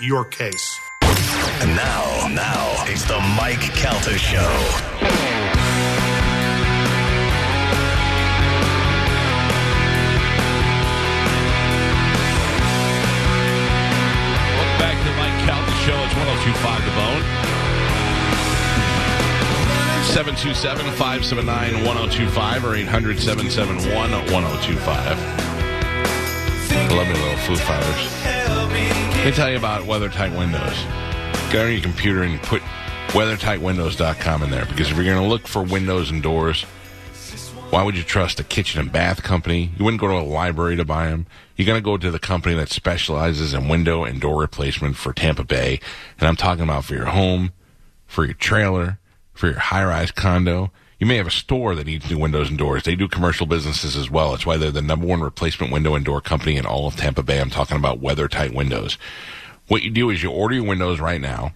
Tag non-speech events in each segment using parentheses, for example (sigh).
your case. And now, now, it's the Mike Calta Show. Welcome back to the Mike Calta Show. It's 1025 The Bone. 727 579 1025 or 800 771 1025. I love me little Foo Fighters. Let me tell you about WeatherTight Windows. Go on your computer and put weathertightwindows.com in there because if you're going to look for windows and doors, why would you trust a kitchen and bath company? You wouldn't go to a library to buy them. You're going to go to the company that specializes in window and door replacement for Tampa Bay. And I'm talking about for your home, for your trailer, for your high rise condo. You may have a store that needs new windows and doors. They do commercial businesses as well. It's why they're the number one replacement window and door company in all of Tampa Bay. I'm talking about WeatherTight Windows. What you do is you order your windows right now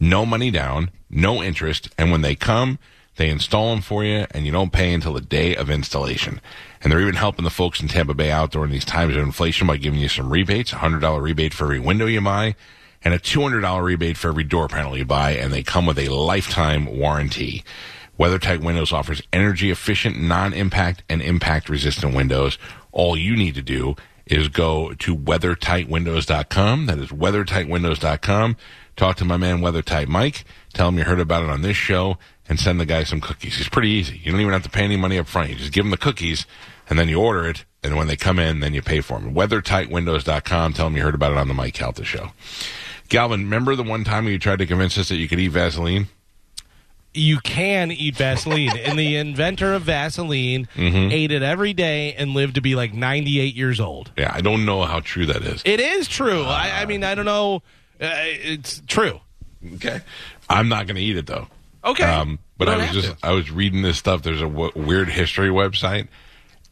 no money down, no interest, and when they come, they install them for you, and you don't pay until the day of installation. And they're even helping the folks in Tampa Bay out during these times of inflation by giving you some rebates, a hundred dollar rebate for every window you buy, and a two hundred dollar rebate for every door panel you buy, and they come with a lifetime warranty. WeatherTight Windows offers energy efficient, non-impact, and impact-resistant windows. All you need to do is go to weathertightwindows.com. That is weathertightwindows.com. Talk to my man WeatherTight Mike. Tell him you heard about it on this show, and send the guy some cookies. He's pretty easy. You don't even have to pay any money up front. You just give him the cookies, and then you order it, and when they come in, then you pay for them. Weathertightwindows.com. Tell him you heard about it on the Mike Calta show. Galvin, remember the one time you tried to convince us that you could eat Vaseline? You can eat Vaseline. and the inventor of Vaseline Mm-hmm. ate it every day and lived to be like 98 years old. Yeah, I don't know how true that is. It is true. I, I mean, I don't know. Uh, it's true. Okay. I'm not going to eat it though. Okay. Um, but I was just to. I was reading this stuff. There's a w- weird history website,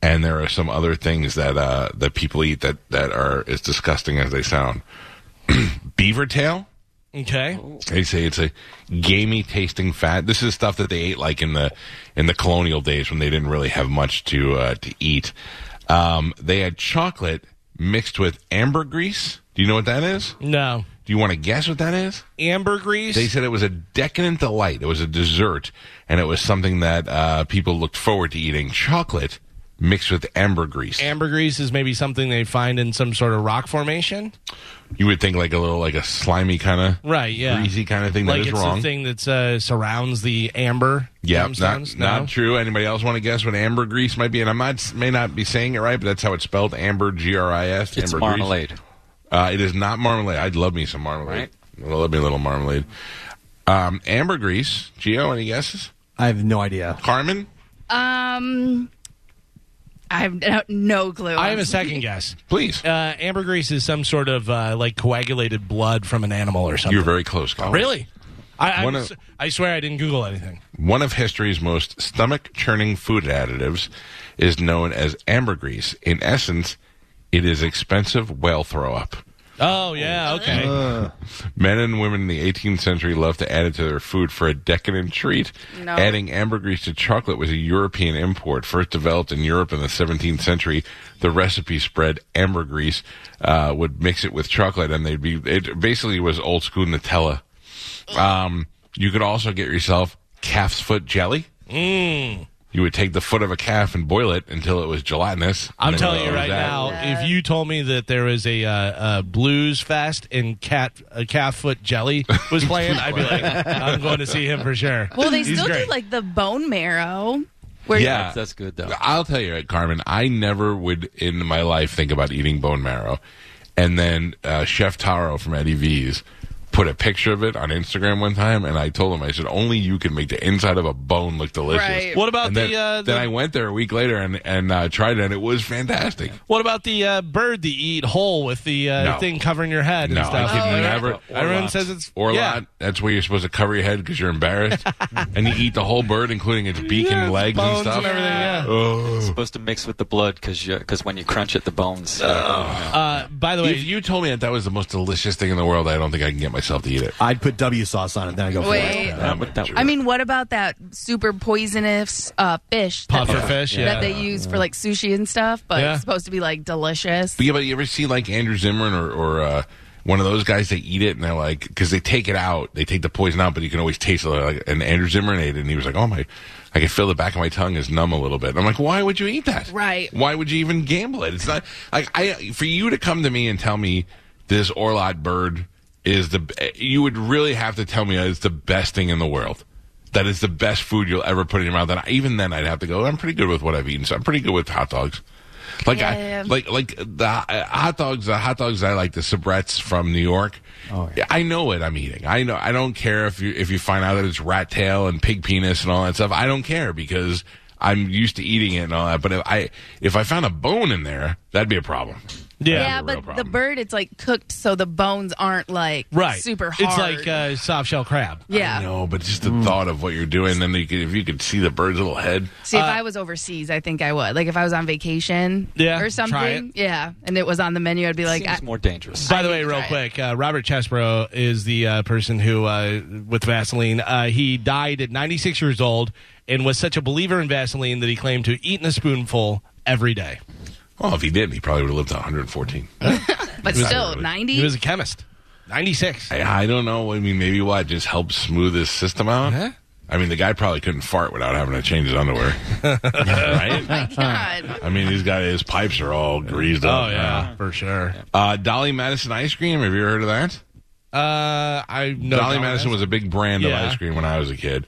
and there are some other things that uh, that people eat that that are as disgusting as they sound. (clears throat) Beaver tail. Okay. They say it's a gamey tasting fat. This is stuff that they ate like in the in the colonial days when they didn't really have much to uh, to eat. Um, they had chocolate mixed with ambergris. Do you know what that is? No. Do you want to guess what that is? Ambergris. They said it was a decadent delight. It was a dessert, and it was something that uh, people looked forward to eating. Chocolate mixed with ambergris. Ambergris is maybe something they find in some sort of rock formation. you would think like a little like a slimy kind of Right, yeah. greasy kind of thing. like that is it's wrong. the thing that uh, surrounds the amber. Yeah, not, gemstones? not true. Anybody else want to guess what ambergris might be? And I might may not be saying it right, but that's how it's spelled. Amber G R I S. Amber grease. It's ambergris. marmalade. Uh, it is not marmalade. I'd love me some marmalade. I love me a little marmalade. Um, ambergris. Geo, any guesses? I have no idea. Carmen, Um, I have no, no clue. I have a second guess. (laughs) please. Uh, ambergris is some sort of uh, like coagulated blood from an animal or something. You're very close. Carmen. really? I, I, of- I swear I didn't Google anything. One of history's most stomach churning food additives is known as ambergris. In essence, it is expensive whale throw up. Oh yeah, okay. Men and women in the 18th century loved to add it to their food for a decadent treat. No. Adding ambergris to chocolate was a European import, first developed in Europe in the 17th century. The recipe spread ambergris uh, would mix it with chocolate, and they'd be it basically was old school Nutella. Um, you could also get yourself calf's foot jelly. Mm. You would take the foot of a calf and boil it until it was gelatinous. I'm telling you right that? now, if you told me that there was a, uh, a blues fest and cat a calf foot jelly was (laughs) playing, I'd be like, I'm going to see him for sure. Well, they He's still great. do like the bone marrow. Where Yeah. That's, that's good though. I'll tell you, Carmen, I never would in my life think about eating bone marrow. And then uh, Chef Taro from Eddie V's put a picture of it on Instagram one time, and I told him, I said, only you can make the inside of a bone look delicious. Right. What about And the, then, uh, then I went there a week later and and uh, tried it, and it was fantastic. What about the uh, bird that you eat whole with the uh, No. thing covering your head No, and stuff? I could Oh, yeah. never. Everyone says it's Or yeah. lot. That's where you're supposed to cover your head because you're embarrassed, (laughs) and you eat the whole bird, including its beak Yeah, and its legs and stuff. and everything. Yeah. Oh. supposed to mix with the blood because because when you crunch it, the bones. uh, Uh, by the way, If you told me that that was the most delicious thing in the world, I don't think I can get myself to eat it. I'd put W sauce on it, then I go for Wait. it. That but that- I mean, what about that super poisonous uh, fish that, puffer fish. Yeah. that they use for like sushi and stuff, but Yeah. it's supposed to be like delicious? But yeah, but you ever see like Andrew Zimmern or, or uh, one of those guys? They eat it and they're like, because they take it out, they take the poison out, but you can always taste it. Like, and Andrew Zimmern ate it, and he was like, "Oh my, I can feel the back of my tongue is numb a little bit." And I'm like, "Why would you eat that? Right. Why would you even gamble it? It's not like I for you to come to me and tell me this Orlot bird is the you would really have to tell me that it's the best thing in the world." That is the best food you'll ever put in your mouth. And even then, I'd have to go. I'm pretty good with what I've eaten. So I'm pretty good with hot dogs. Like I Yeah. like like the uh, hot dogs. The hot dogs I like the Sabrettes from New York. Oh, yeah. I know what I'm eating. I know. I don't care if you if you find out that it's rat tail and pig penis and all that stuff. I don't care because I'm used to eating it and all that. But if I if I found a bone in there, that'd be a problem. Yeah. yeah, but the bird, it's like cooked so the bones aren't like Right. super hard. It's like uh, soft shell crab. yeah. No, but just the thought of what you're doing, then you could, if you could see the bird's little head. See, if Uh, I was overseas, I think I would. Like if I was on vacation Yeah, or try something. it. Yeah, and it was on the menu, I'd be like, seems more dangerous. By the way, real quick, uh, Robert Chesebrough is the uh, person who, uh, with Vaseline, uh, he died at 96 years old and was such a believer in Vaseline that he claimed to eat in a spoonful every day. Well, if he did, he probably would have lived to 114. (laughs) but was- still, 90? He was a chemist. 96. I, I don't know. I mean, maybe what just helps smooth his system out. Huh? I mean, the guy probably couldn't fart without having to change his underwear, (laughs) right? My god. I mean, he's got his pipes are all greased up. Oh, yeah, for sure. Uh, Dolly Madison ice cream. Have you ever heard of that? Uh, I know Dolly Madison was a big brand Yeah. of ice cream when I was a kid.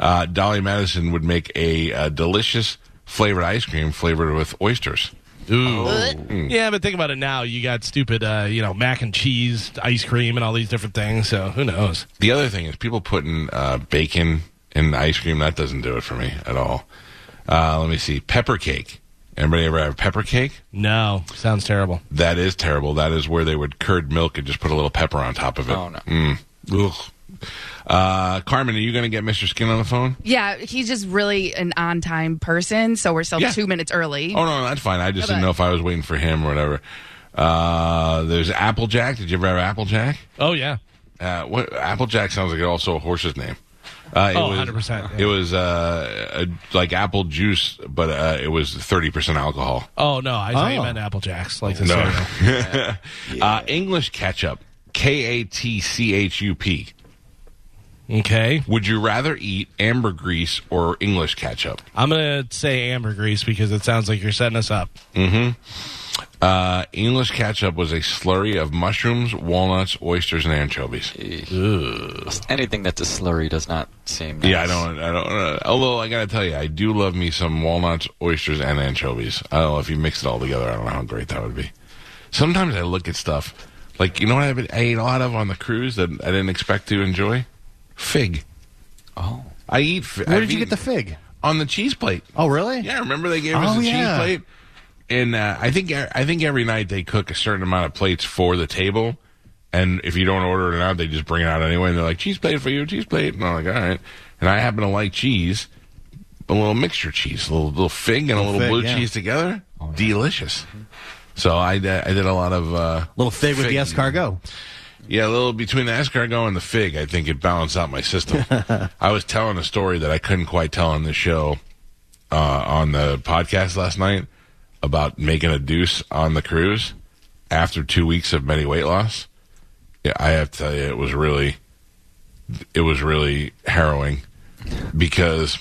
Uh, Dolly Madison would make a, uh delicious flavored ice cream flavored with oysters. Ooh. Yeah, but think about it now. You got stupid, uh, you know, mac and cheese, ice cream, and all these different things. So who knows? The other thing is people putting uh, bacon in ice cream. That doesn't do it for me at all. Uh, let me see. Pepper cake. Anybody ever have pepper cake? No, sounds terrible. That is terrible. That is where they would curd milk and just put a little pepper on top of it. Oh, no. Mm. Ugh. Uh, Carmen, are you going to get Mr. Skin on the phone? Yeah, he's just really an on time person, so we're still Yeah. two minutes early. Oh no, that's fine. I just didn't know if I was waiting for him or whatever. Uh, there's Applejack. Did you ever have Applejack? Oh, yeah. Uh, what Applejack sounds like also a horse's name. Uh, it Oh, was, 100%, yeah. It was uh, a, like apple juice, but uh, it was thirty percent alcohol. Oh, no. I thought you Oh. meant Apple Jacks. Like the No. cereal. (laughs) uh, English ketchup, K A T C H U P. Okay. Would you rather eat ambergris or English ketchup? I'm going to say ambergris because it sounds like you're setting us up. Uh, English ketchup was a slurry of mushrooms, walnuts, oysters, and anchovies. Anything that's a slurry does not seem. Nice. Yeah, I don't. I don't. Uh, although I gotta tell you, I do love me some walnuts, oysters, and anchovies. I don't know if you mix it all together. I don't know how great that would be. Sometimes I look at stuff like you know what I, I ate a lot of on the cruise that I didn't expect to enjoy. Fig. Oh, I eat. Fi- Where I've did you get the eaten- fig? on the cheese plate? Oh, really? Yeah, remember they gave us Oh, a cheese plate, and uh, I think I think every night they cook a certain amount of plates for the table, and if you don't order it out, they just bring it out anyway. And they're like, "Cheese plate for you, cheese plate," and I'm like, "All right." And I happen to like cheese, a little mixture cheese, a little little fig and a Little little fig, blue yeah. cheese together, delicious. So I, did- I did a lot of uh, Little fig with the Fig. escargot. Yeah, a little between the escargot and the fig. I think it balanced out my system. (laughs) I was telling a story that I couldn't quite tell on the show uh, on the podcast last night about making a deuce on the cruise after two weeks of many weight loss. Yeah, I have to tell you, it was really, it was really harrowing because,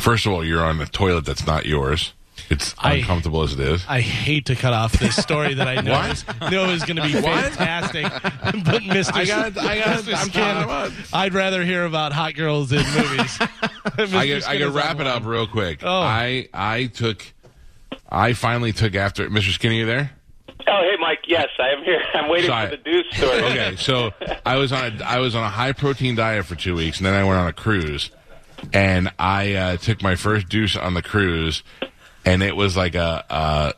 first of all, you're on a toilet that's not yours. It's I- uncomfortable as it is. I hate to cut off this story that I (laughs) know is, know is going to be fantastic. (laughs) but Mr. I got, I got, Mr. I'm Skin, talking about. I'd rather hear about hot girls in movies. (laughs) I could, I could wrap it up real quick. Oh. I I took, I finally took after Mr. Skinny. You there? Oh, hey, Mike. Yes, I am here. I'm waiting Sorry. for the Deuce story. Okay, so I was on a I was on a high protein diet for two weeks, and then I went on a cruise, and I uh, took my first douche on the cruise, and it was like a uh,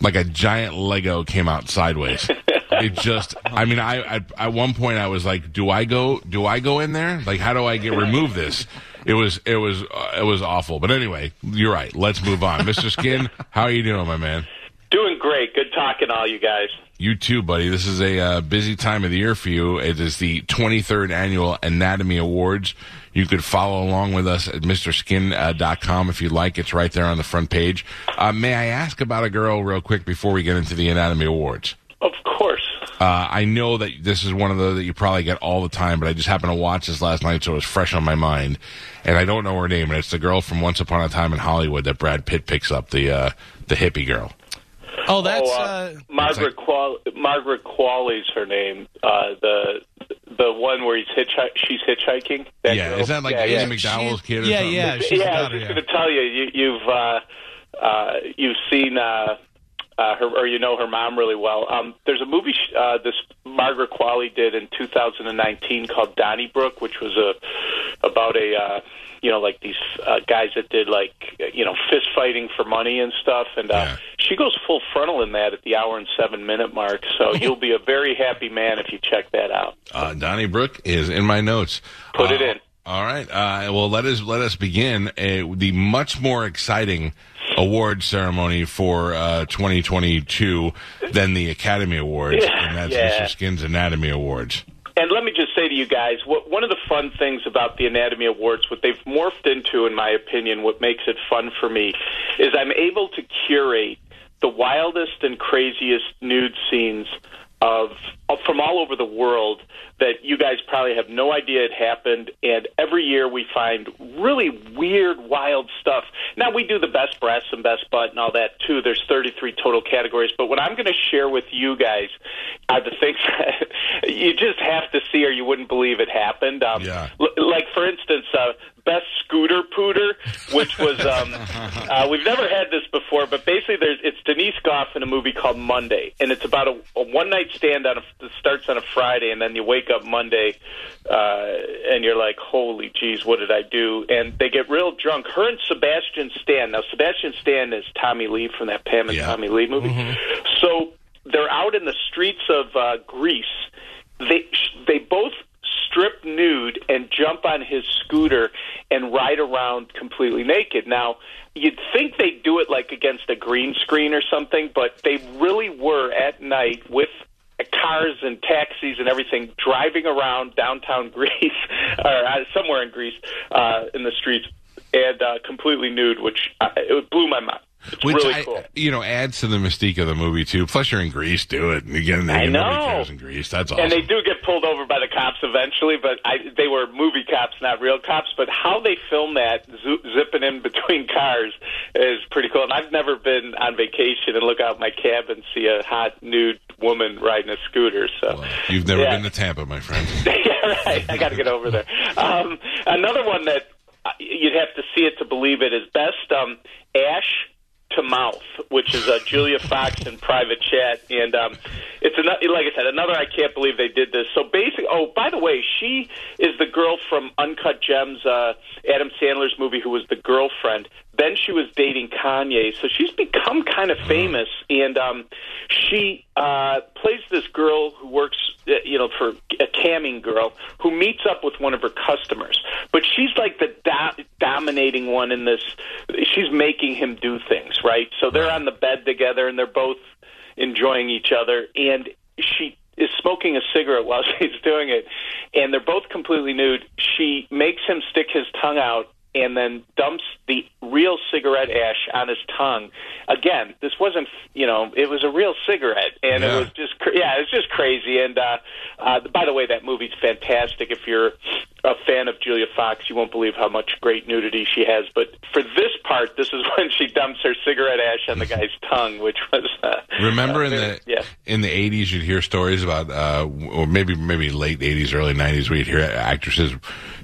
like a giant Lego came out sideways. It just, I mean, I, I at one point I was like, do I go? Do I go in there? Like, how do I get remove this? It was it was uh, it was awful. But anyway, you're right. Let's move on, Mr. Skin. How are you doing, my man? Doing great. Good talking all you guys. You too, buddy. This is a uh, busy time of the year for you. It is the 23rd annual Anatomy Awards. You could follow along with us at MrSkin.com if you'd like. It's right there on the front page. Uh, may I ask about a girl real quick before we get into the Anatomy Awards? Of course. Uh, I know that this is one of those that you probably get all the time, but I just happened to watch this last night, so it was fresh on my mind. And I don't know her name, and it's the girl from Once Upon a Time in Hollywood that Brad Pitt picks up, the uh, the hippie girl. Oh, that's oh, uh, uh, Margaret Quall- Margaret Qualley's her name. Uh, the the one where he's hitchhi- she's hitchhiking. That yeah, girl? is that like yeah, Amy yeah. MacDowell's kid or yeah, something? yeah. She's yeah, the I was just yeah. going to tell you, you you've uh, uh, you've seen uh, uh, her, or you know her mom really well. Um, there's a movie sh- uh, this Margaret Qualley did in 2019 called Donnybrook, which was a about a uh, you know like these uh, guys that did like you know fist fighting for money and stuff, and uh, Yeah. she goes full frontal in that at the hour and seven minute mark. So you'll be a very happy man if you check that out. Uh, Donnybrook is in my notes. Put it Uh, in. All right. Uh, well, let us let us begin the much more exciting award ceremony for uh, 2022 than the Academy Awards, (laughs) Yeah, and that's yeah. Mr. Skin's Anatomy Awards. And let me just say to you guys, what, one of the fun things about the Anatomy Awards, what they've morphed into, in my opinion, what makes it fun for me, is I'm able to curate the wildest and craziest nude scenes of from all over the world that you guys probably have no idea it happened. And every year we find really weird, wild stuff. Now we do the best breasts and best butt and all that too. There's 33 total categories. But what I'm going to share with you guys are the things (laughs) that you just have to see or you wouldn't believe it happened. Um, Yeah. l- like for instance, uh, best scooter pooter, which was um, (laughs) uh, we've never had this before, but basically there's it's Denise Gough in a movie called Monday, and it's about a, a one night stand on a that starts on a Friday, and then you wake up Monday, uh, and you're like, holy jeez, what did I do? And they get real drunk. Her and Sebastian Stan. Now Sebastian Stan is Tommy Lee from that Pam and Yeah. Tommy Lee movie. So they're out in the streets of uh, Greece. They they both strip nude and jump on his scooter and ride around completely naked. Now, you'd think they'd do it like against a green screen or something, but they really were at night with cars and taxis and everything driving around downtown (laughs) Greece or uh, somewhere in Greece uh, in the streets and uh, completely nude, which uh, it blew my mind. It's Which really I, cool. you know adds to the mystique of the movie too. Plus, you're in Greece, do it. And you get in there, I know. in Greece. That's awesome. And they do get pulled over by the cops eventually, but I, they were movie cops, not real cops. But how they film that, zo- zipping in (laughs) between cars, is pretty cool. And I've never been on vacation and look out my cab and see a hot nude woman riding a scooter. So Well, You've never Yeah. been to Tampa, my friend. (laughs) yeah, right. I got to get over there. Um, another one that uh, you'd have to see it to believe it is best um, Ash to Mouth, which is uh, Julia Fox in Private Chat, and um, it's another. Like I said, another. I can't believe they did this. So basically, oh, by the way, she is the girl from Uncut Gems, uh, Adam Sandler's movie, who was the girlfriend. Then she was dating Kanye, so she's become kind of famous, and um, she uh, plays this girl who works, uh, you know, for a camming girl who meets up with one of her customers. But she's like the do- dominating one in this. She's making him do things, right? So they're on the bed together, and they're both enjoying each other, and she is smoking a cigarette (laughs) while she's doing it, and they're both completely nude. She makes him stick his tongue out and then dumps the real cigarette ash on his tongue. Again, this wasn't, you know, it was a real cigarette, and Yeah. it was just, yeah, it was just crazy. And uh, uh, by the way, that movie's fantastic. If you're a fan of Julia Fox, you won't believe how much great nudity she has. But for this part, this is (laughs) when she dumps her cigarette ash on the guy's (laughs) tongue, which was uh, Remember uh, in the yeah. in the eighties, you'd hear stories about, uh, or maybe maybe late eighties, early nineties, where you'd hear actresses.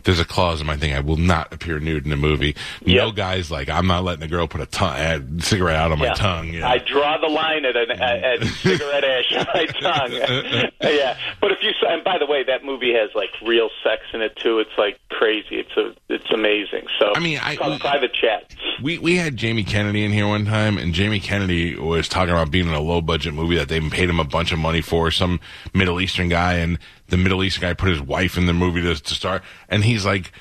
There's a clause in my thing: I will not appear nude in a movie. No guys like I'm not letting a girl put a tongue, uh, a cigarette out on my Yeah. tongue. Yeah. I draw the line at an at, at (laughs) cigarette ash on my tongue. (laughs) yeah, but if you saw, and by the way, that movie has like real sex in it too. It's like crazy. It's a it's amazing. So I mean, I- called private chat. We we had Jamie Kennedy in here one time, and Jamie Kennedy was talking about being in a low budget movie that they paid him a bunch of money for, some Middle Eastern guy, and the Middle Eastern guy put his wife in the movie to, to start, and he's like,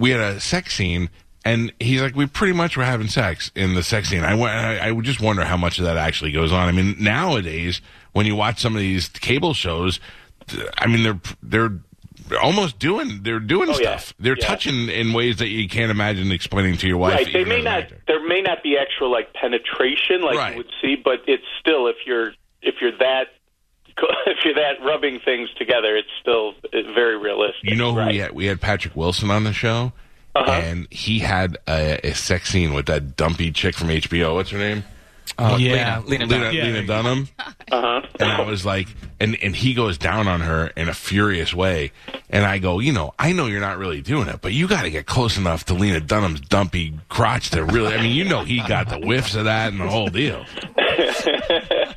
we had a sex scene. And he's like, we pretty much were having sex in the sex scene. I, I, I would just wonder how much of that actually goes on. I mean, nowadays, when you watch some of these cable shows, I mean, they're they're almost doing they're doing Oh, yeah. stuff. They're Yeah. touching in ways that you can't imagine explaining to your wife. Right. They may not. There may not be actual like penetration like Right. you would see, but it's still if you're if you're that (laughs) if you're that rubbing things together, it's still uh, very realistic. You know who right. we had? We had Patrick Wilson on the show, Uh-huh. and he had a, a sex scene with that dumpy chick from HBO. What's her name? Oh, Yeah. Lena, Lena, Lena, Dunham. Yeah. Lena Dunham. Uh-huh. And I was like, and and he goes down on her in a furious way, and I go, you know, I know you're not really doing it, but you got to get close enough to Lena Dunham's dumpy crotch to really. I mean, you know, he got the whiffs of that and the whole deal, (laughs)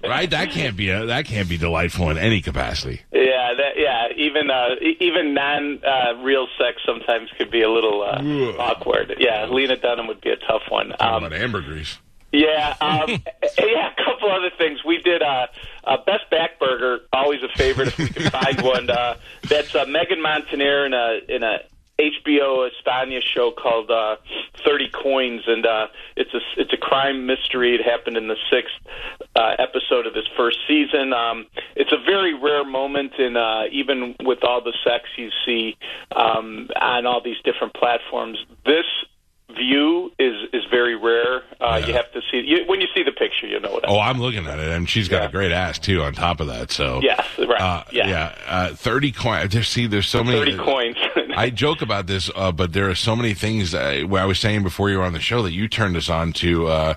right? That can't be a, that can't be delightful in any capacity. Yeah, that, yeah. Even uh, even non uh, real sex sometimes could be a little uh, awkward. Yeah, Lena Dunham would be a tough one. Talking Um, about ambergris. Yeah, um, (laughs) (laughs) yeah. A couple other things. We did uh, uh, best back burger. Always a favorite if we can find (laughs) one. Uh, that's uh, Megan Montaner in a in a HBO Espana show called uh, Thirty Coins, and uh, it's a it's a crime mystery. It happened in the sixth uh, episode of this first season. Um, it's a very rare moment, in uh, even with all the sex you see um, on all these different platforms, this view is is very rare. Uh, Yeah. You have to see you, when you see the picture, you know what. I Oh, I'm looking at it, and she's got Yeah. a great ass too. On top of that, so Yes, right. uh, yeah, yeah, uh, thirty coins. Just see, there's so many. thirty coins. (laughs) I joke about this, uh, but there are so many things uh, where I was saying before you were on the show that you turned us on to. Uh,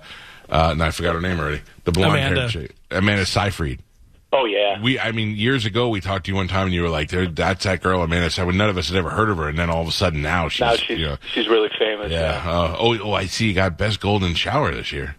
uh, and I forgot her name already. The blonde Amanda. haired chick, Amanda Seyfried. Oh yeah, We, I mean, years ago we talked to you one time, and you were like, "That's that girl, Amanda Seyfried." None of us had ever heard of her, and then all of a sudden now she's, now she's you know, she's really famous. yeah. Uh, oh, oh, I see. You got best golden shower this year.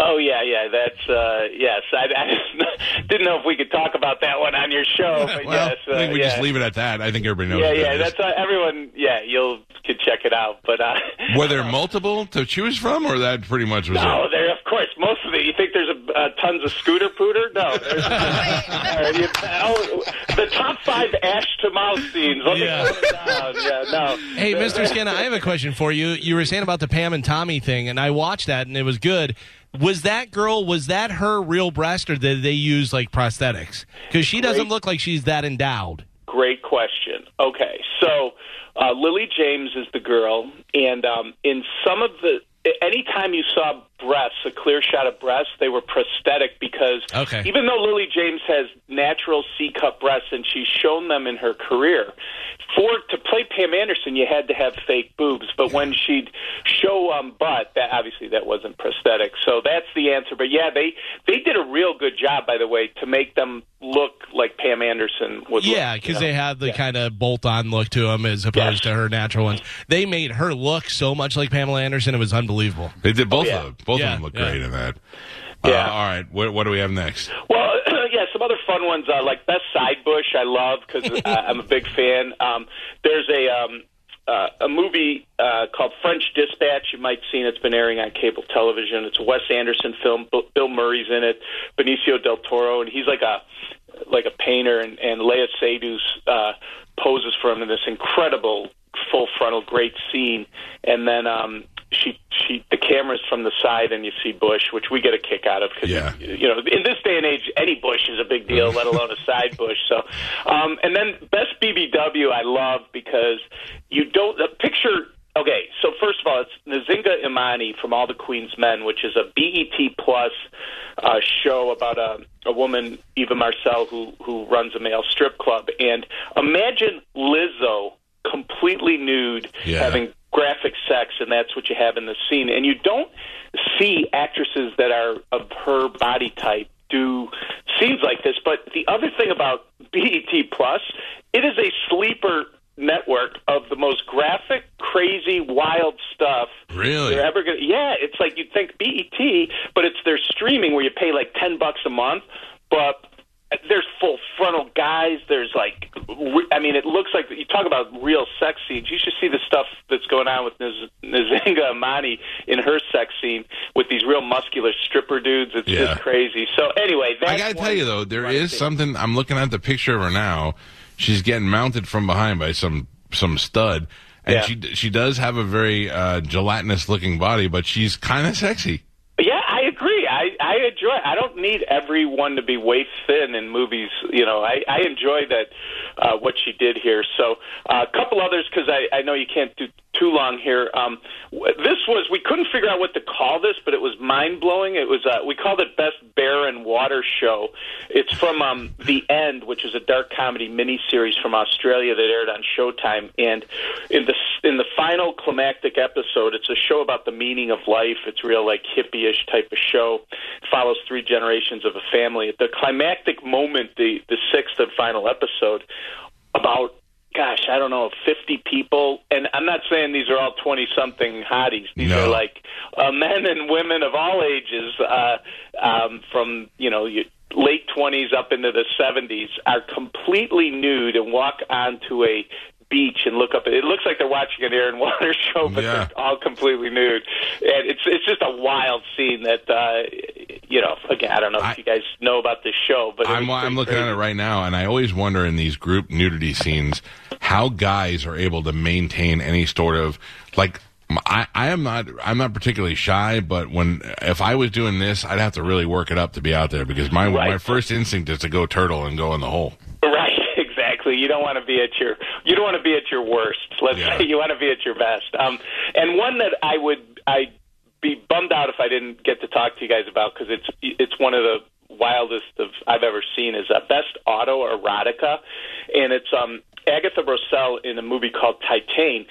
Oh yeah, yeah. That's uh, yes. I, I (laughs) didn't know if we could talk about that one on your show, (laughs) but well, yes, uh, I think we yeah. just leave it at that. I think everybody knows. Yeah, what yeah. that is. That's uh, everyone. Yeah, you'll could check it out. But uh, (laughs) Were there multiple to choose from, or that pretty much was No, it? there. Of course, most of it. You think there's a uh, tons of scooter pooter? No. There's, uh, you- oh, the top five ash to mouth scenes. Let Yeah. put down. Yeah, no. Hey, Mr. Skinner, I have a question for you. You were saying about the Pam and Tommy thing, and I watched that, and it was good. Was that girl? Was that her real breast, or did they use like prosthetics? Because she doesn't look like she's that endowed. Great question. Okay, so uh, Lily James is the girl, and um, in some of the anytime you saw breasts, a clear shot of breasts, they were prosthetic because Okay. even though Lily James has natural C cup breasts and she's shown them in her career, for to play Pam Anderson, you had to have fake boobs. But when she'd show um, butt, that obviously that wasn't prosthetic. So that's the answer. But yeah, they they did a real good job, by the way, to make them look like Pam Anderson would. Yeah, because you know? they had the Yeah. kind of bolt-on look to them as opposed Yes. to her natural ones. They made her look so much like Pamela Anderson; it was unbelievable. They did both Oh, yeah. of them. Both Yeah, of them look yeah. great in that. Yeah. Uh, all right. What, what do we have next? Well, (clears throat) yeah, some other fun ones uh, like Best Side Bush. I love because (laughs) I'm a big fan. Um, there's a um, uh, a movie uh, called French Dispatch. You might have seen it. it's been airing on cable television. It's a Wes Anderson film. Bill- Bill Murray's in it. Benicio del Toro, and he's like a like a painter, and, and Léa Seydoux uh, poses for him in this incredible full frontal great scene, and then um, she she the camera's from the side, and you see Bush, which we get a kick out of because Yeah. you know in this day and age any bush is a big deal, let alone a side bush. So, um, and then best BBW I love because you don't the picture. Okay, so first of all, it's Nzinga Imani from All the Queen's Men, which is a BET Plus uh, show about a, a woman, Eva Marcille, who who runs a male strip club. And imagine Lizzo completely nude, Yeah. having graphic sex, and that's what you have in the scene. And you don't see actresses that are of her body type do scenes like this. But the other thing about BET Plus, it is a sleeper network of the most graphic, crazy, wild stuff Really? you're ever gonna. Yeah, it's like you'd think BET, but it's their streaming where you pay like ten bucks a month, but. There's full frontal guys. There's like, I mean, it looks like you talk about real sex scenes. You should see the stuff that's going on with Nz- Nzinga Imani in her sex scene with these real muscular stripper dudes. It's Yeah. just crazy. So anyway, that's I gotta tell you though, there is Dave. something. I'm looking at the picture of her now. She's getting mounted from behind by some some stud, and Yeah. she she does have a very uh, gelatinous looking body, but she's kind of sexy. I enjoy. I don't need everyone to be waist thin in movies. You know, I I enjoy that uh, what she did here. So uh, a couple others because I I know you can't do too long here. Um, this was we couldn't figure out what to call this, but it was mind blowing. It was uh, we called it Best Bare and Water Show. It's from um, The End, which is a dark comedy miniseries from Australia that aired on Showtime. And in the in the final climactic episode, it's a show about the meaning of life. It's real like hippie-ish type of show. It follows three generations of a family. At the climactic moment, the the sixth and final episode, about gosh, I don't know, 50 people. And I'm not saying these are all 20 something hotties. These No. are like uh, men and women of all ages, uh, um, from, you know, you, late 20s up into the 70s, are completely nude and walk onto a beach and look up. It looks like they're watching an air and water (laughs) show, but Yeah. they're all completely nude. And it's it's just a wild scene that uh, you know. Again, I don't know if I- you guys know about this show, but I'm I'm looking at it right now, and I always wonder in these group nudity scenes how guys are able to maintain any sort of like. I, I am not I'm not particularly shy, but when if I was doing this, I'd have to really work it up to be out there because my Right. my first instinct is to go turtle and go in the hole. Exactly. You don't want to be at your you don't want to be at your worst. Let's Yeah. say you want to be at your best. Um, and one that I would I be bummed out if I didn't get to talk to you guys about because it's it's one of the wildest of I've ever seen is uh, best auto erotica, and it's um Agathe Rousselle in a movie called Titane.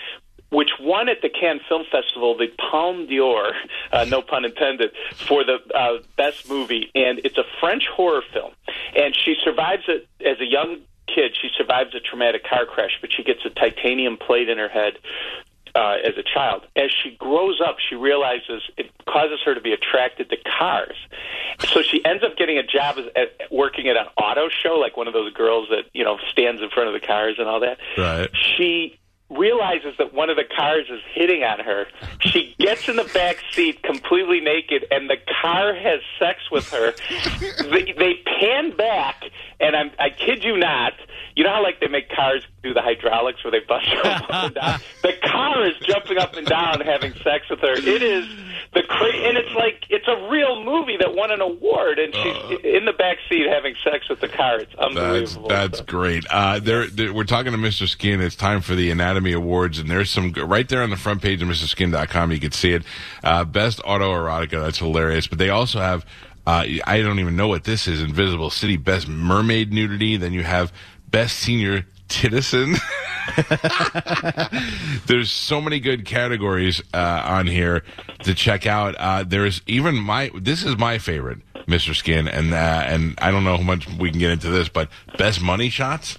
Which won at the Cannes Film Festival the Palme d'Or, uh, no pun intended, for the uh, best movie, and it's a French horror film. And she survives it as a young kid. She survives a traumatic car crash, but she gets a titanium plate in her head uh, as a child. As she grows up, she realizes it causes her to be attracted to cars. So she ends up getting a job as, at working at an auto show, like one of those girls that you know stands in front of the cars and all that. Right. She realizes that one of the cars is hitting on her. She gets in the back seat completely naked, and the car has sex with her. they, they pan back, and I'm, I kid you not. You know how like they make cars do the hydraulics where they bust her (laughs) up and down. The car is jumping up and down, having sex with her. It is the cra- and it's like it's a real movie that won an award, and she's in the back seat having sex with the car. It's That's unbelievable. that's great. Uh, there, there- we're talking to Mr. Skin. It's time for the Anatomy Awards, and there's some right there on the front page of MrSkin.com. You can see it. Uh, best autoerotica. That's hilarious. But they also have. Uh, I don't even know what this is. Invisible City. Best mermaid nudity. Then you have best senior citizen. (laughs) There's so many good categories uh, on here to check out. Uh, there's even my. This is my favorite, Mr. Skin, and uh, and I don't know how much we can get into this, but best money shots.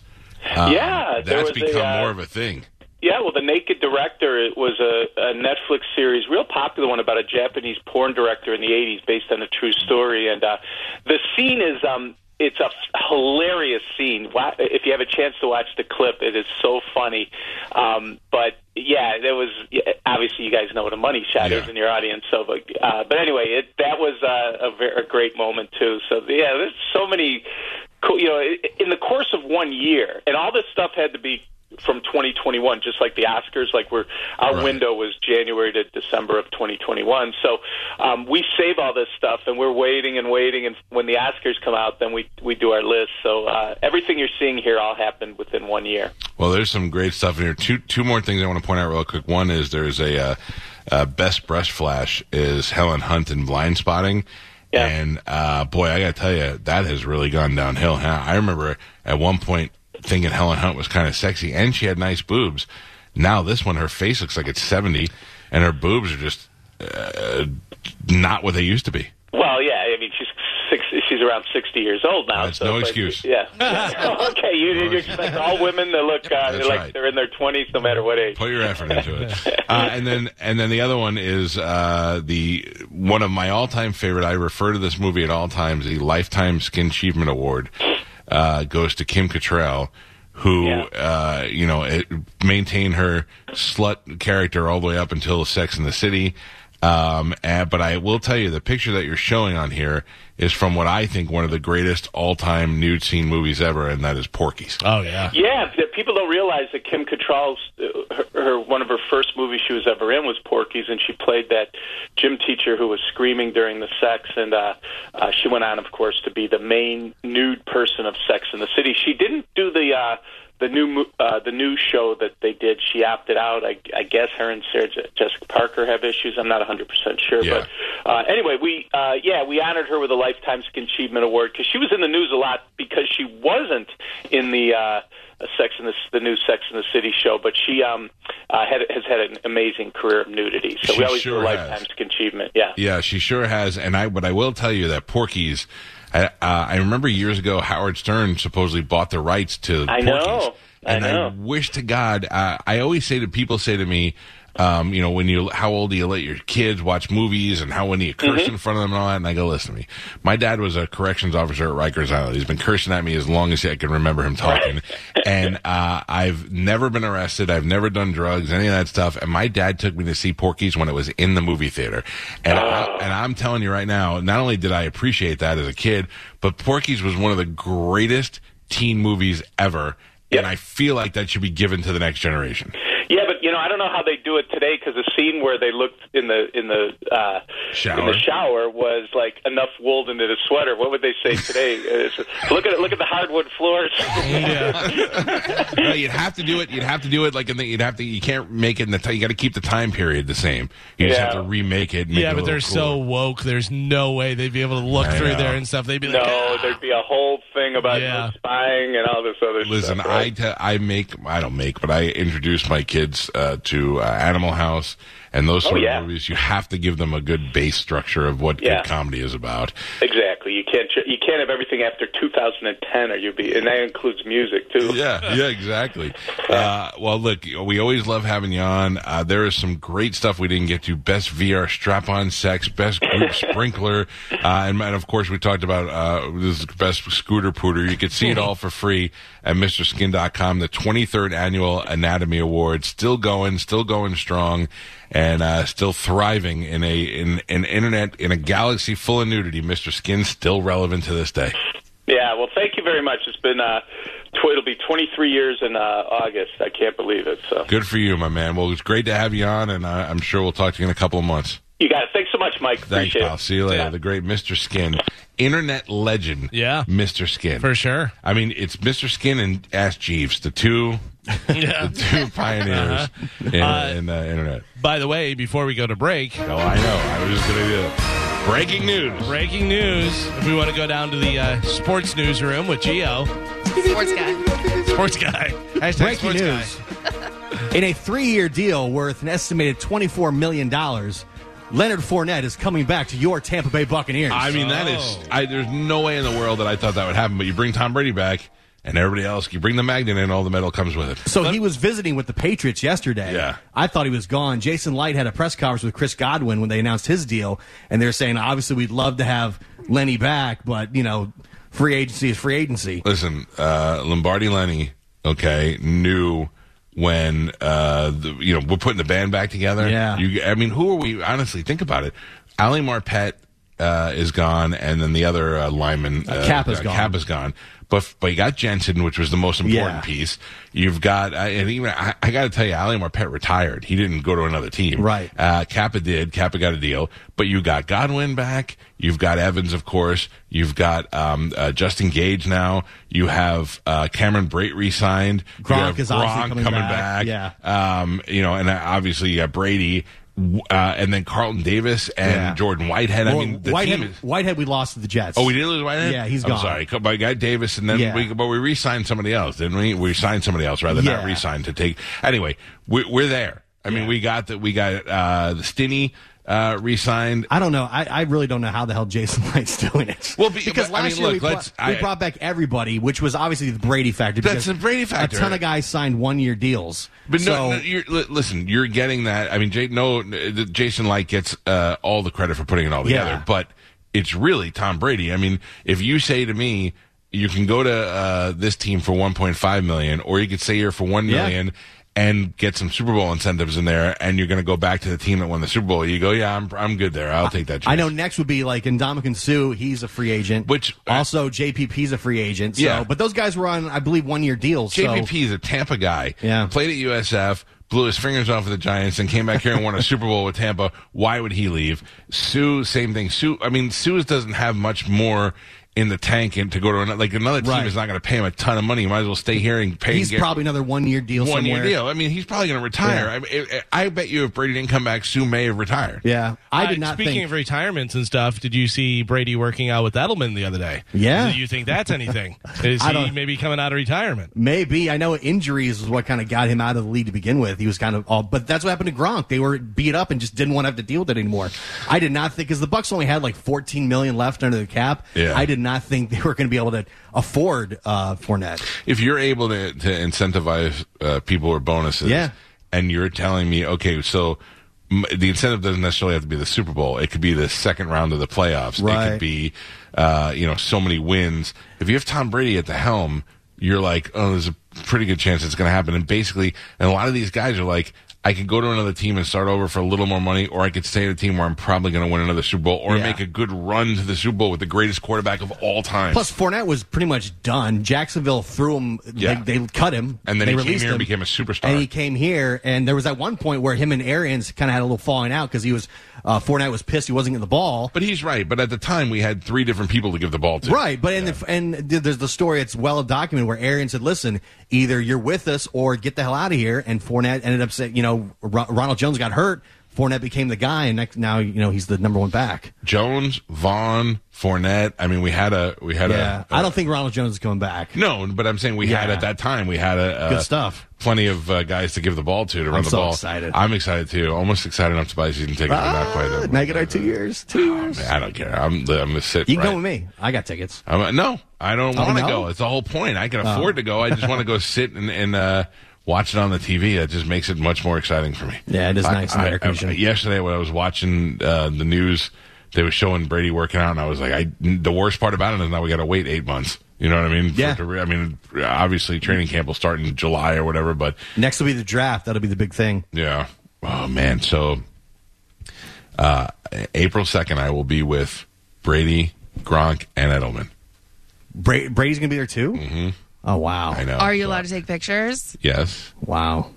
Um, Yeah, that's was a, become uh, more of a thing. Yeah, well, The Naked Director it was a, a Netflix series, real popular one about a Japanese porn director in the '80s, based on a true story. And uh, the scene is um, it's a hilarious scene. If you have a chance to watch the clip, it is so funny. Um, but yeah, there was obviously you guys know what a money shot Yeah. is in your audience. So, but uh, but anyway, it, that was uh, a, ver- a great moment too. So yeah, there's so many. Cool, you know, in the course of one year, and all this stuff had to be from 2021, just like the Oscars. Like we're our Right. window was January to December of 2021. So um, we save all this stuff, and we're waiting and waiting. And when the Oscars come out, then we we do our list. So uh, everything you're seeing here all happened within one year. Well, there's some great stuff in here. Two two more things I want to point out real quick. One is there's a uh, uh, best breast flash is Helen Hunt in Blind Spotting. Yeah. And uh, boy, I got to tell you, that has really gone downhill. I remember at one point thinking Helen Hunt was kind of sexy, and she had nice boobs. Now this one, her face looks like it's seventy, and her boobs are just uh, not what they used to be. Well, yeah, I mean she's six, she's around sixty years old now. That's so no excuse. yeah. (laughs) okay, you, you expect all women to look uh, That's like right. they're in their twenties, no matter what age. Put your effort into it. (laughs) Uh, and then and then the other one is uh, the one of my all time favorite. I refer to this movie at all times. The Lifetime Skin Achievement Award uh, goes to Kim Cattrall. Who, Yeah. uh, you know, it, maintained her slut character all the way up until Sex in the City. Um, and, but I will tell you, the picture that you're showing on here is from what I think one of the greatest all-time nude scene movies ever, and that is Porky's. Oh yeah. Yeah, people don't realize that Kim Cattrall's uh, her, her one of her first movies she was ever in was Porky's, and she played that gym teacher who was screaming during the sex, and uh, uh, she went on, of course, to be the main nude person of Sex in the City. She didn't do the. Uh, the new mo- uh, the new show that they did, she opted out. I, I guess her and Sarah Je- Jessica Parker have issues. I'm not 100 percent sure, Yeah. but uh, anyway, we uh, yeah we honored her with a lifetime achievement award because she was in the news a lot because she wasn't in the uh, Sex in the the new Sex in the City show, but she um uh, had has had an amazing career of nudity. So She we always sure do a lifetime achievement. Yeah. Yeah, she sure has. And I, but I will tell you that Porky's. I, uh, I remember years ago Howard Stern supposedly bought the rights to I know. I and know. wish to God. Uh, I always say to people, say to me, um, you know, when you how old do you let your kids watch movies, and how when do you curse Mm-hmm. in front of them and all that? And I go, listen to me. My dad was a corrections officer at Rikers Island. He's been cursing at me as long as I can remember him talking, (laughs) and uh, I've never been arrested. I've never done drugs, any of that stuff. And my dad took me to see Porky's when it was in the movie theater, and I, and I'm telling you right now, not only did I appreciate that as a kid, but Porky's was one of the greatest teen movies ever. Yep. And I feel like that should be given to the next generation. Yeah, but you know, I don't know how they do it today because the scene where they looked in the in the uh, in the shower was like enough wool into knit a sweater. What would they say today? (laughs) Uh, look at it, look at the hardwood floors. no, you'd have to do it. You'd have to do it like in the. You'd have to. You can't make it in the. T- you got to keep the time period the same. You just Yeah. have to remake it. Make Yeah, it but they're little so woke. There's no way they'd be able to look I through know. there and stuff. They'd be like, no, "Ah." there'd be a whole thing about Yeah. spying and all this other Listen, stuff. I right? te- I make I don't make, but I introduce my kids uh, to uh, Animal House and those Oh, sort yeah. of movies. You have to give them a good base structure of what Yeah. good comedy is about. exactly. You can't you can't have everything after 2010, or you'll be, and that includes music too. (laughs) Yeah, yeah, exactly. (laughs) Uh, well, look, we always love having you on. Uh, there is some great stuff we didn't get to. Best VR strap-on sex, best group (laughs) sprinkler, uh, and, and of course we talked about uh, this best scooter pooter. You can see it all for free at MrSkin.com. The 23rd annual Anatomy Award still going, still going strong. And uh, still thriving in a in an internet in a galaxy full of nudity. Mr. Skin still relevant to this day. Yeah, well, thank you very much. It's been uh, tw- it'll be 23 years in uh, August. I can't believe it. So Good for you, my man. Well, it's great to have you on, and I, I'm sure we'll talk to you in a couple of months. You got it. Thanks so much, Mike. Thanks, Appreciate pal. it. See you later. Yeah. The great Mr. Skin, internet legend. Yeah. Mr. Skin for sure. I mean, it's Mr. Skin and Ask Jeeves, the two, (laughs) Yeah. the two pioneers in, Uh, in the internet. By the way, before we go to break, Oh, I know. I was just gonna do it. Breaking news. breaking news. If we want to go down to the uh, sports newsroom with Geo, Sports guy. sports guy. Hashtag Breaking sports news. guy. In a three-year deal worth an estimated $24 million, Leonard Fournette is coming back to your Tampa Bay Buccaneers. I mean, that is. I, there's no way in the world that I thought that would happen. But you bring Tom Brady back, and everybody else, you bring the magnet in, and all the metal comes with it. so he was visiting with the Patriots yesterday. Yeah. I thought he was gone. Jason Licht had a press conference with Chris Godwin when they announced his deal, and they're saying obviously we'd love to have Lenny back, but you know, free agency is free agency. Listen, uh, Lombardi Lenny, okay, knew when uh, the, you know we're putting the band back together. Yeah. you. I mean, who are we? Honestly, think about it. Ali Marpet uh, is gone, and then the other uh, lineman uh, Cappa's gone. Cappa's gone. But but you got Jensen, which was the most important Yeah. piece. You've got, uh, and even I, I got to tell you, Ali Marpet retired. He didn't go to another team. Right. Uh, Cappa did. Cappa got a deal. But you got Godwin back. You've got Evans, of course. You've got um, uh, Justin Gage now. You have uh, Cameron Brate re-signed. Gronk is obviously coming back. Yeah. Um, you know, and uh, obviously Brady. Uh, and then Carlton Davis and Yeah. Jordan Whitehead. I mean, the Whitehead, is. Whitehead, we lost to the Jets. Oh, we did lose Whitehead. Yeah, he's I'm gone. sorry, my guy Davis, and then Yeah. we, but we re-signed somebody else, didn't we? We signed somebody else rather than not re-signed to take. Anyway, we, we're there. I mean, we got that. We got uh, the Stinney uh, re-signed. I don't know. I, I really don't know how the hell Jason Licht's (laughs) doing it. Well, be- because but, I last mean, year look, we, brought, we I- brought back everybody, which was obviously the Brady factor. That's the Brady factor. A ton of guys signed one-year deals. But so, no, no you're, listen, you're getting that. I mean, Jay, no, Jason Light gets uh, all the credit for putting it all together, Yeah. but it's really Tom Brady. I mean, if you say to me, you can go to uh, this team for 1.5 million, or you could stay here for 1 million. Yeah. And get some Super Bowl incentives in there, and you're going to go back to the team that won the Super Bowl. You go, yeah, I'm, I'm good there. I'll take that. Chance. I know next would be like Ndamukong Suh. He's a free agent. Which- uh, also JPP's a free agent. So, Yeah. but those guys were on, I believe, one-year deals. so- JPP is a Tampa guy. Yeah. Played at USF, blew his fingers off with the Giants, and came back here and won a Super Bowl with Tampa. Why would he leave? Suh, same thing. Suh, I mean, Suh doesn't have much more in the tank and to go to another, like another team Right. is not going to pay him a ton of money. You might as well stay here and pay. he's and probably another one-year deal one somewhere. year deal. I mean, he's probably going to retire. Yeah. I, mean, I, I bet you if Brady didn't come back, Suh may have retired. Yeah, I did Uh, not Speaking think. of retirements and stuff, did you see Brady working out with Edelman the other day? Yeah. Do you think that's anything? (laughs) Is he maybe coming out of retirement? Maybe I know injuries is what kind of got him out of the league to begin with. He was kind of all, but that's what happened to Gronk. They were beat up and just didn't want to have to deal with it anymore. I did not think because the Bucs only had like 14 million left under the cap. Yeah. I did not think they were going to be able to afford uh, Fournette. if you're able to, to incentivize uh, people or bonuses, Yeah. and you're telling me, okay, so m- the incentive doesn't necessarily have to be the Super Bowl. It could be the second round of the playoffs. It could be, uh, you know, so many wins. If you have Tom Brady at the helm, you're like, oh, there's a pretty good chance it's going to happen. And basically, and a lot of these guys are like, I could go to another team and start over for a little more money, or I could stay at a team where I'm probably going to win another Super Bowl, or Yeah. make a good run to the Super Bowl with the greatest quarterback of all time. Plus, Fournette was pretty much done. Jacksonville threw him. Yeah. They, they cut him, And then they he came released here and him, became a superstar. And he came here, and there was at one point where him and Arians kind of had a little falling out because he was uh, Fournette was pissed he wasn't getting the ball. But he's right. But at the time, we had three different people to give the ball to. Right, but in the, and th- there's the story. It's well documented where Arian said, "Listen, either you're with us or get the hell out of here." And Fournette ended up saying, "You know, Ro- Ronald Jones got hurt. Fournette became the guy, and next, now you know he's the number one back." Jones, Vaughn, Fournette. I mean, we had a we had Yeah, a, I don't think Ronald Jones is coming back. no, but I'm saying we had at that time we had a, a Good stuff. Plenty of uh, guys to give the ball to to run I'm the so ball. excited. I'm excited too. Almost excited enough to buy a season ticket. but not quite. Ah, there. now get our two years. Two years. I don't care. I'm I'm gonna sit. You can right. go with me. I got tickets. I'm, no, I don't Oh, want to no? go. It's the whole point. I can afford to go. I just want to go (laughs) sit and, and uh, watch it on the TV. That just makes it much more exciting for me. Yeah, it is I- nice I- air conditioning. I- yesterday, when I was watching uh, the news, they were showing Brady working out, and I was like, I, the worst part about it is now we got to wait eight months. You know what I mean? Yeah. re- I mean, obviously, training camp will start in July or whatever, but Next will be the draft. That'll be the big thing. yeah. Oh man. So uh, April second, I will be with Brady, Gronk, and Edelman. Bra- Brady's gonna be there too. Mm-hmm. Oh wow! I know. Are you allowed to take pictures? Yes. Wow.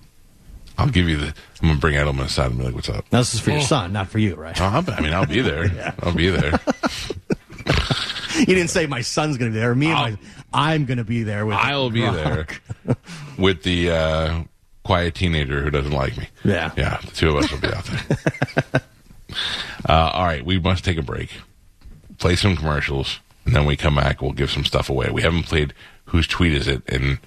I'll give you the. I'm gonna bring Edelman aside and be like, "What's up?" Now, this is for your son, not for you, right? Oh, I'll- I mean, I'll be there. (laughs) I'll be there. (laughs) You didn't say my son's gonna be there. Me and I'll- my, I'm gonna be there with. I'll be there with the uh, quiet teenager who doesn't like me. Yeah. Yeah, the two of us will be out there. (laughs) uh, all right, we must take a break, play some commercials, and then we come back. We'll give some stuff away. We haven't played whose tweet is it in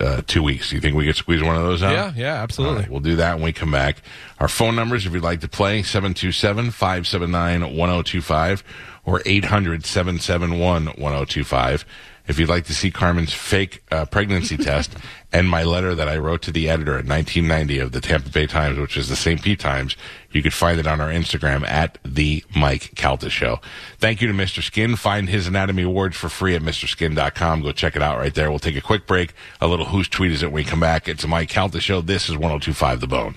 uh, two weeks. Do you think we could squeeze one of those out? Yeah, yeah, absolutely. Right, we'll do that when we come back. Our phone numbers, if you'd like to play, 727-579-1025 or 800-771-1025. If you'd like to see Carmen's fake uh, pregnancy (laughs) test and my letter that I wrote to the editor in 1990 of the Tampa Bay Times, which is the St. Pete Times, you could find it on our Instagram at the Mike Calta Show. Thank you to Mr. Skin. Find his Anatomy Awards for free at MrSkin.com. Go check it out right there. We'll take a quick break. A little whose tweet is it when we come back. It's Mike Calta Show. This is 1025 The Bone.